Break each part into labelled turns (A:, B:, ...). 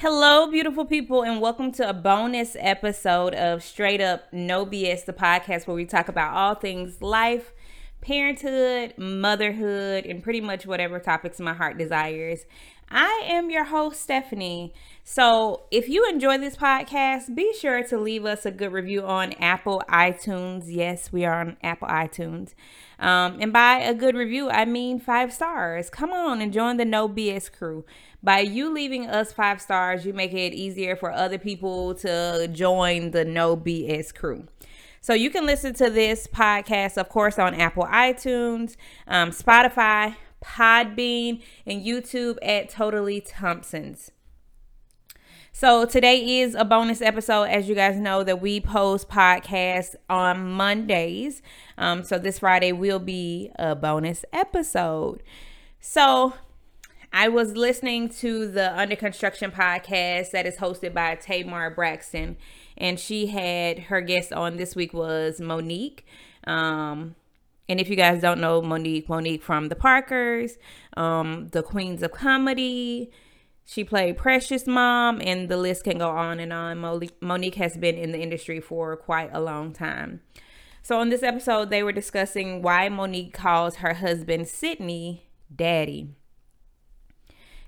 A: Hello, beautiful people, and welcome to a bonus episode of Straight Up No BS, the podcast where we talk about all things life, parenthood, motherhood, and pretty much whatever topics my heart desires. I am your host, Stephanie. So, if you enjoy this podcast, be sure to leave us a good review on Apple iTunes. Yes, we are on Apple iTunes. Um, and by a good review, I mean five stars. Come on and join the No BS crew. By you leaving us five stars, you make it easier for other people to join the No BS crew. So you can listen to this podcast, of course, on Apple iTunes, um, Spotify, Podbean, and YouTube at Totally Thompson's. So today is a bonus episode, as you guys know that we post podcasts on Mondays. Um, so this Friday will be a bonus episode. So I was listening to the Under Construction podcast that is hosted by Tamar Braxton, and she had her guest on this week was Mo'Nique. Um, and if you guys don't know Mo'Nique, Mo'Nique from the Parkers, um, the Queens of Comedy, she played Precious Mom, and the list can go on and on. Mo'Nique has been in the industry for quite a long time. So, in this episode, they were discussing why Mo'Nique calls her husband Sidney daddy.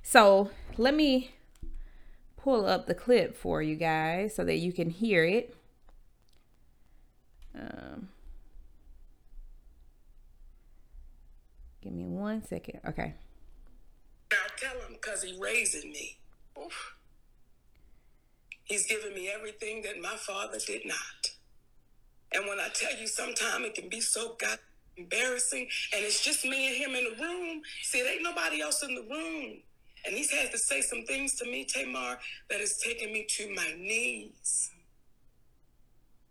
A: So let me pull up the clip for you guys so that you can hear it. Um, give me one second. Okay.
B: Now tell him because he raising me. Oof. He's given me everything that my father did not. And when I tell you, sometimes it can be so god embarrassing, and it's just me and him in the room. See, it ain't nobody else in the room. And he's had to say some things to me, Tamar, that has taken me to my knees.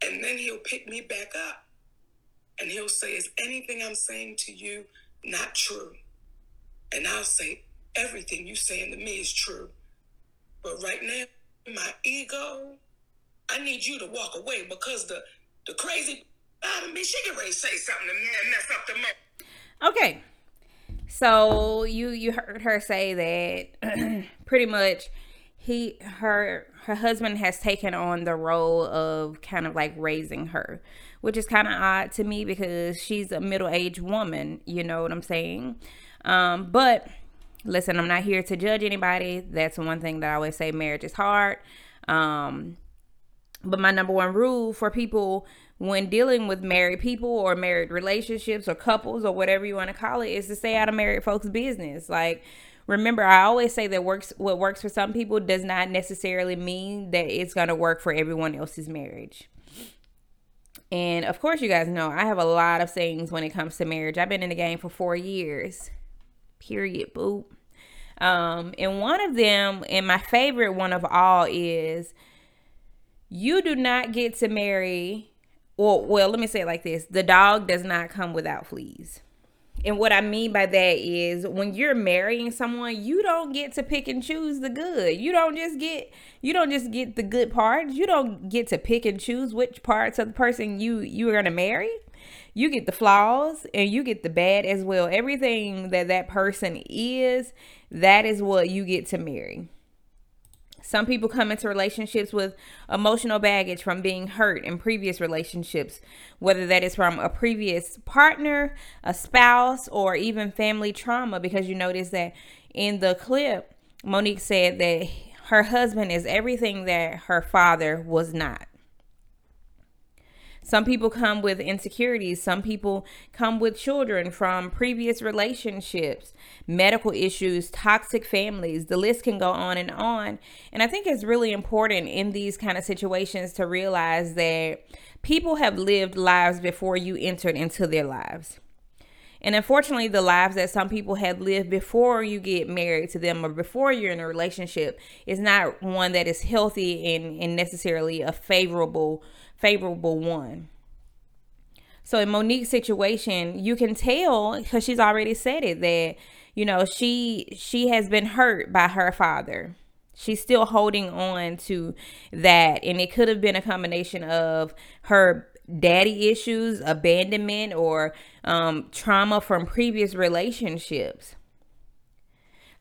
B: And then he'll pick me back up and he'll say, Is anything I'm saying to you not true? And I'll say, Everything you saying to me is true. But right now, my ego, I need you to walk away because the the crazy out of me, she can really say something to mess up the
A: mo. Okay. So you you heard her say that pretty much he her her husband has taken on the role of kind of like raising her, which is kind of odd to me because she's a middle-aged woman, you know what I'm saying? Um, but listen, I'm not here to judge anybody. That's one thing that I always say marriage is hard. Um, but my number one rule for people when dealing with married people or married relationships or couples or whatever you want to call it is to stay out of married folks' business. Like, remember, I always say that works what works for some people does not necessarily mean that it's gonna work for everyone else's marriage. And of course, you guys know I have a lot of sayings when it comes to marriage. I've been in the game for four years. Period. Boop. Um, and one of them, and my favorite one of all, is you do not get to marry well, well, let me say it like this the dog does not come without fleas. And what I mean by that is when you're marrying someone, you don't get to pick and choose the good. You don't just get you don't just get the good parts. You don't get to pick and choose which parts of the person you you are going to marry. You get the flaws and you get the bad as well. Everything that that person is, that is what you get to marry. Some people come into relationships with emotional baggage from being hurt in previous relationships, whether that is from a previous partner, a spouse, or even family trauma. Because you notice that in the clip, Mo'Nique said that her husband is everything that her father was not. Some people come with insecurities. Some people come with children from previous relationships, medical issues, toxic families. The list can go on and on. And I think it's really important in these kind of situations to realize that people have lived lives before you entered into their lives. And unfortunately, the lives that some people have lived before you get married to them or before you're in a relationship is not one that is healthy and, and necessarily a favorable favorable one. So in Mo'Nique's situation, you can tell because she's already said it that you know she she has been hurt by her father. She's still holding on to that, and it could have been a combination of her daddy issues, abandonment, or um, trauma from previous relationships.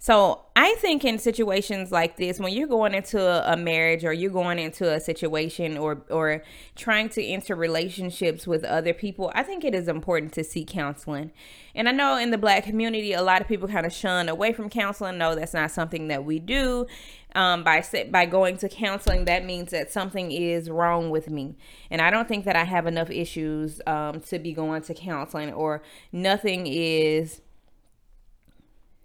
A: So I think in situations like this, when you're going into a marriage or you're going into a situation or or trying to enter relationships with other people, I think it is important to seek counseling. And I know in the black community, a lot of people kind of shun away from counseling. No, that's not something that we do. Um, by by going to counseling, that means that something is wrong with me, and I don't think that I have enough issues um, to be going to counseling, or nothing is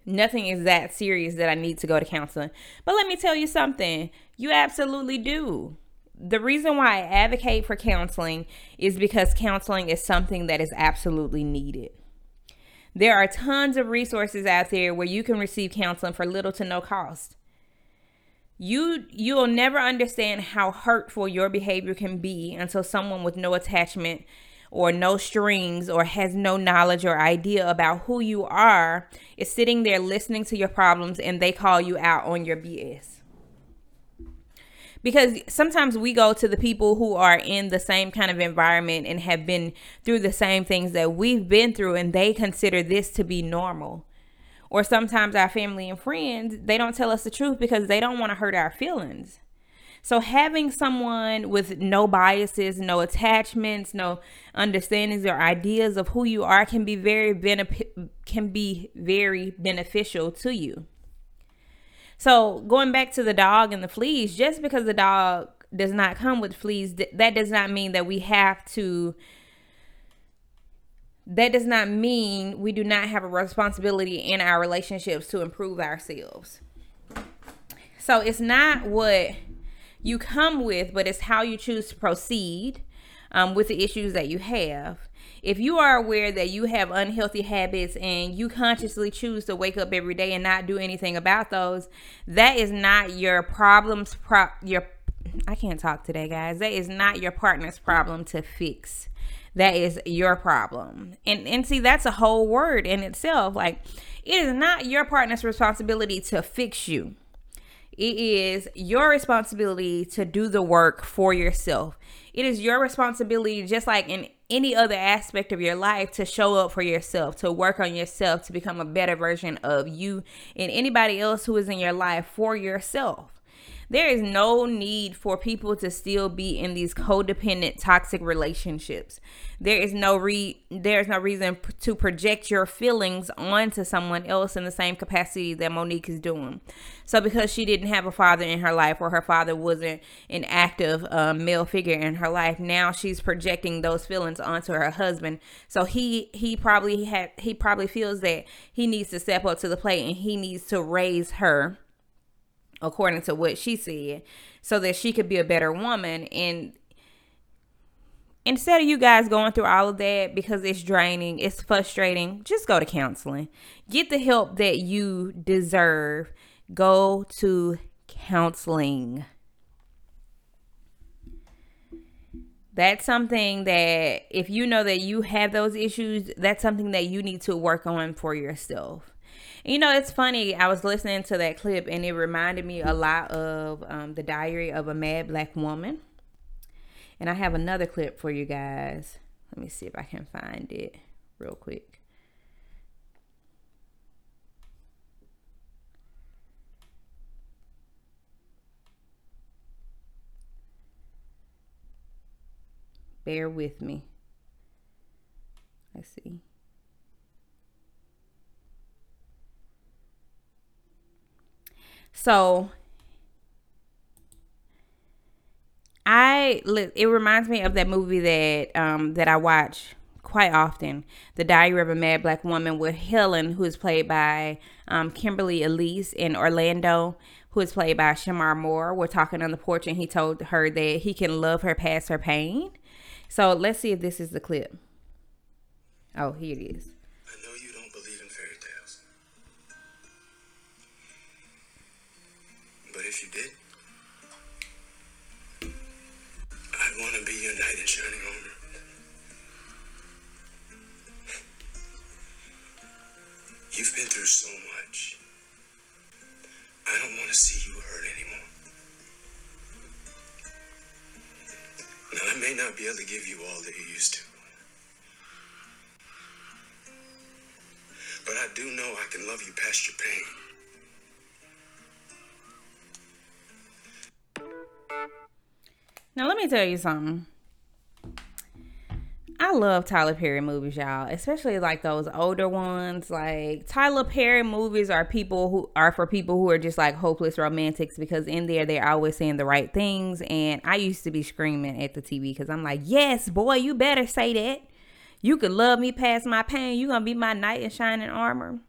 A: Nothing is that serious that I need to go to counseling. But let me tell you something you absolutely do. The reason why I advocate for counseling is because counseling is something that is absolutely needed. There are tons of resources out there where you can receive counseling for little to no cost. You you'll never understand how hurtful your behavior can be until someone with no attachment or no strings or has no knowledge or idea about who you are is sitting there listening to your problems and they call you out on your BS. Because sometimes we go to the people who are in the same kind of environment and have been through the same things that we've been through and they consider this to be normal. Or sometimes our family and friends, they don't tell us the truth because they don't want to hurt our feelings. So having someone with no biases, no attachments, no understandings or ideas of who you are can be very benefit can be very beneficial to you. So going back to the dog and the fleas, just because the dog does not come with fleas, that does not mean that we have to that does not mean we do not have a responsibility in our relationships to improve ourselves. So it's not what you come with, but it's how you choose to proceed um, with the issues that you have. If you are aware that you have unhealthy habits and you consciously choose to wake up every day and not do anything about those, that is not your problems. Pro- your I can't talk today, guys. That is not your partner's problem to fix. That is your problem. And and see, that's a whole word in itself. Like, it is not your partner's responsibility to fix you it is your responsibility to do the work for yourself. It is your responsibility, just like in any other aspect of your life, to show up for yourself, to work on yourself, to become a better version of you and anybody else who is in your life for yourself. There is no need for people to still be in these codependent toxic relationships. There is no re there is no reason to project your feelings onto someone else in the same capacity that Mo'Nique is doing. So because she didn't have a father in her life or her father wasn't an active uh, male figure in her life, now she's projecting those feelings onto her husband. So he he probably had he probably feels that he needs to step up to the plate and he needs to raise her according to what she said, so that she could be a better woman. And instead of you guys going through all of that because it's draining, it's frustrating, just go to counseling. Get the help that you deserve. Go to counseling. That's something that if you know that you have those issues, that's something that you need to work on for yourself. You know, it's funny. I was listening to that clip and it reminded me a lot of um, the diary of a mad black woman. And I have another clip for you guys. Let me see if I can find it real quick. Bear with me. Let's see. So I it reminds me of that movie that um that I watch quite often, The Diary of a Mad Black Woman with Helen, who is played by um, Kimberly Elise, in Orlando, who is played by Shemar Moore. We're talking on the porch, and he told her that he can love her past her pain. So let's see if this is the clip. Oh, here it is.
B: If you did, I'd want to be your knight in shining armor. You've been through so much. I don't want to see you hurt anymore. Now, I may not be able to give you all that you used to. But I do know I can love you past your pain.
A: Now let me tell you something. I love Tyler Perry movies, y'all, especially like those older ones. Like Tyler Perry movies are people who are for people who are just like hopeless romantics because in there they're always saying the right things. And I used to be screaming at the TV because I'm like, yes, boy, you better say that. You could love me past my pain. You gonna be my knight in shining armor.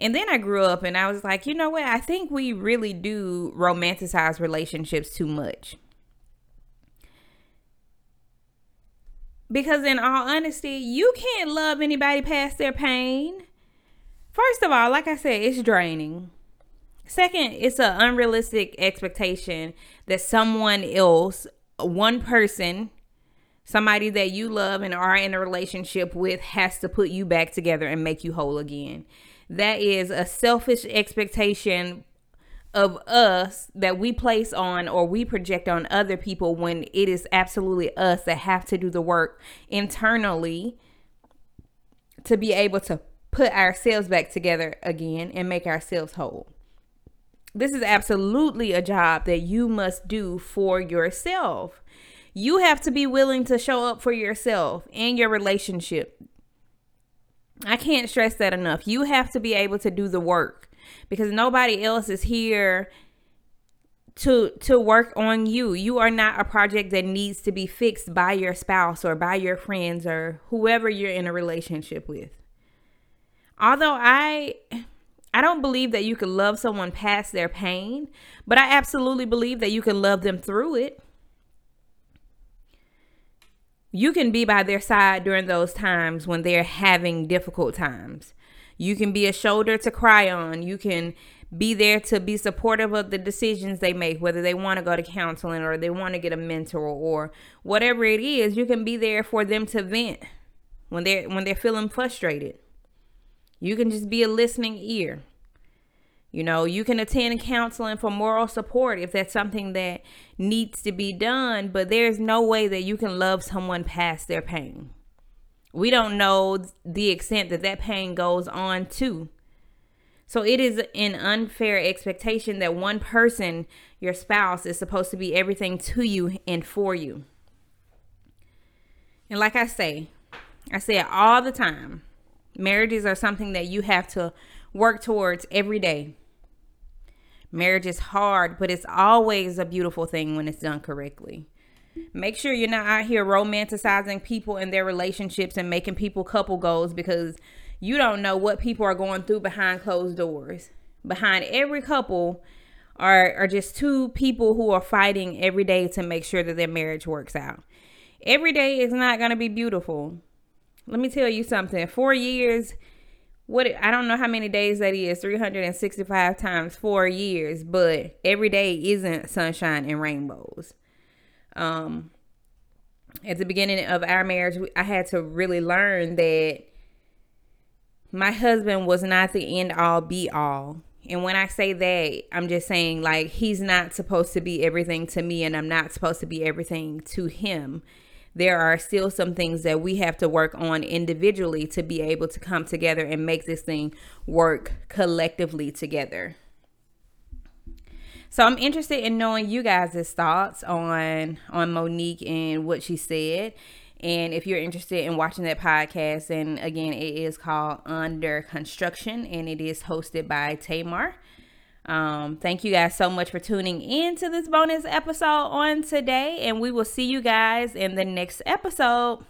A: And then I grew up and I was like, you know what? I think we really do romanticize relationships too much. Because, in all honesty, you can't love anybody past their pain. First of all, like I said, it's draining. Second, it's an unrealistic expectation that someone else, one person, somebody that you love and are in a relationship with, has to put you back together and make you whole again. That is a selfish expectation of us that we place on or we project on other people when it is absolutely us that have to do the work internally to be able to put ourselves back together again and make ourselves whole. This is absolutely a job that you must do for yourself. You have to be willing to show up for yourself in your relationship. I can't stress that enough. You have to be able to do the work because nobody else is here to to work on you. You are not a project that needs to be fixed by your spouse or by your friends or whoever you're in a relationship with. Although I I don't believe that you can love someone past their pain, but I absolutely believe that you can love them through it. You can be by their side during those times when they're having difficult times. You can be a shoulder to cry on. You can be there to be supportive of the decisions they make, whether they want to go to counseling or they want to get a mentor or whatever it is. You can be there for them to vent when they're when they're feeling frustrated. You can just be a listening ear. You know, you can attend counseling for moral support if that's something that needs to be done, but there's no way that you can love someone past their pain we don't know the extent that that pain goes on to. So it is an unfair expectation that one person, your spouse, is supposed to be everything to you and for you. And like I say, I say it all the time marriages are something that you have to work towards every day. Marriage is hard, but it's always a beautiful thing when it's done correctly. Make sure you're not out here romanticizing people and their relationships and making people couple goals because you don't know what people are going through behind closed doors. Behind every couple are, are just two people who are fighting every day to make sure that their marriage works out. Every day is not going to be beautiful. Let me tell you something. Four years, what I don't know how many days that is 365 times four years, but every day isn't sunshine and rainbows um, at the beginning of our marriage, I had to really learn that my husband was not the end all be all. And when I say that, I'm just saying like he's not supposed to be everything to me and I'm not supposed to be everything to him. There are still some things that we have to work on individually to be able to come together and make this thing work collectively together. So I'm interested in knowing you guys' thoughts on on Mo'Nique and what she said. And if you're interested in watching that podcast, and again, it is called Under Construction and it is hosted by Tamar. Um, thank you guys so much for tuning in to this bonus episode on today, and we will see you guys in the next episode.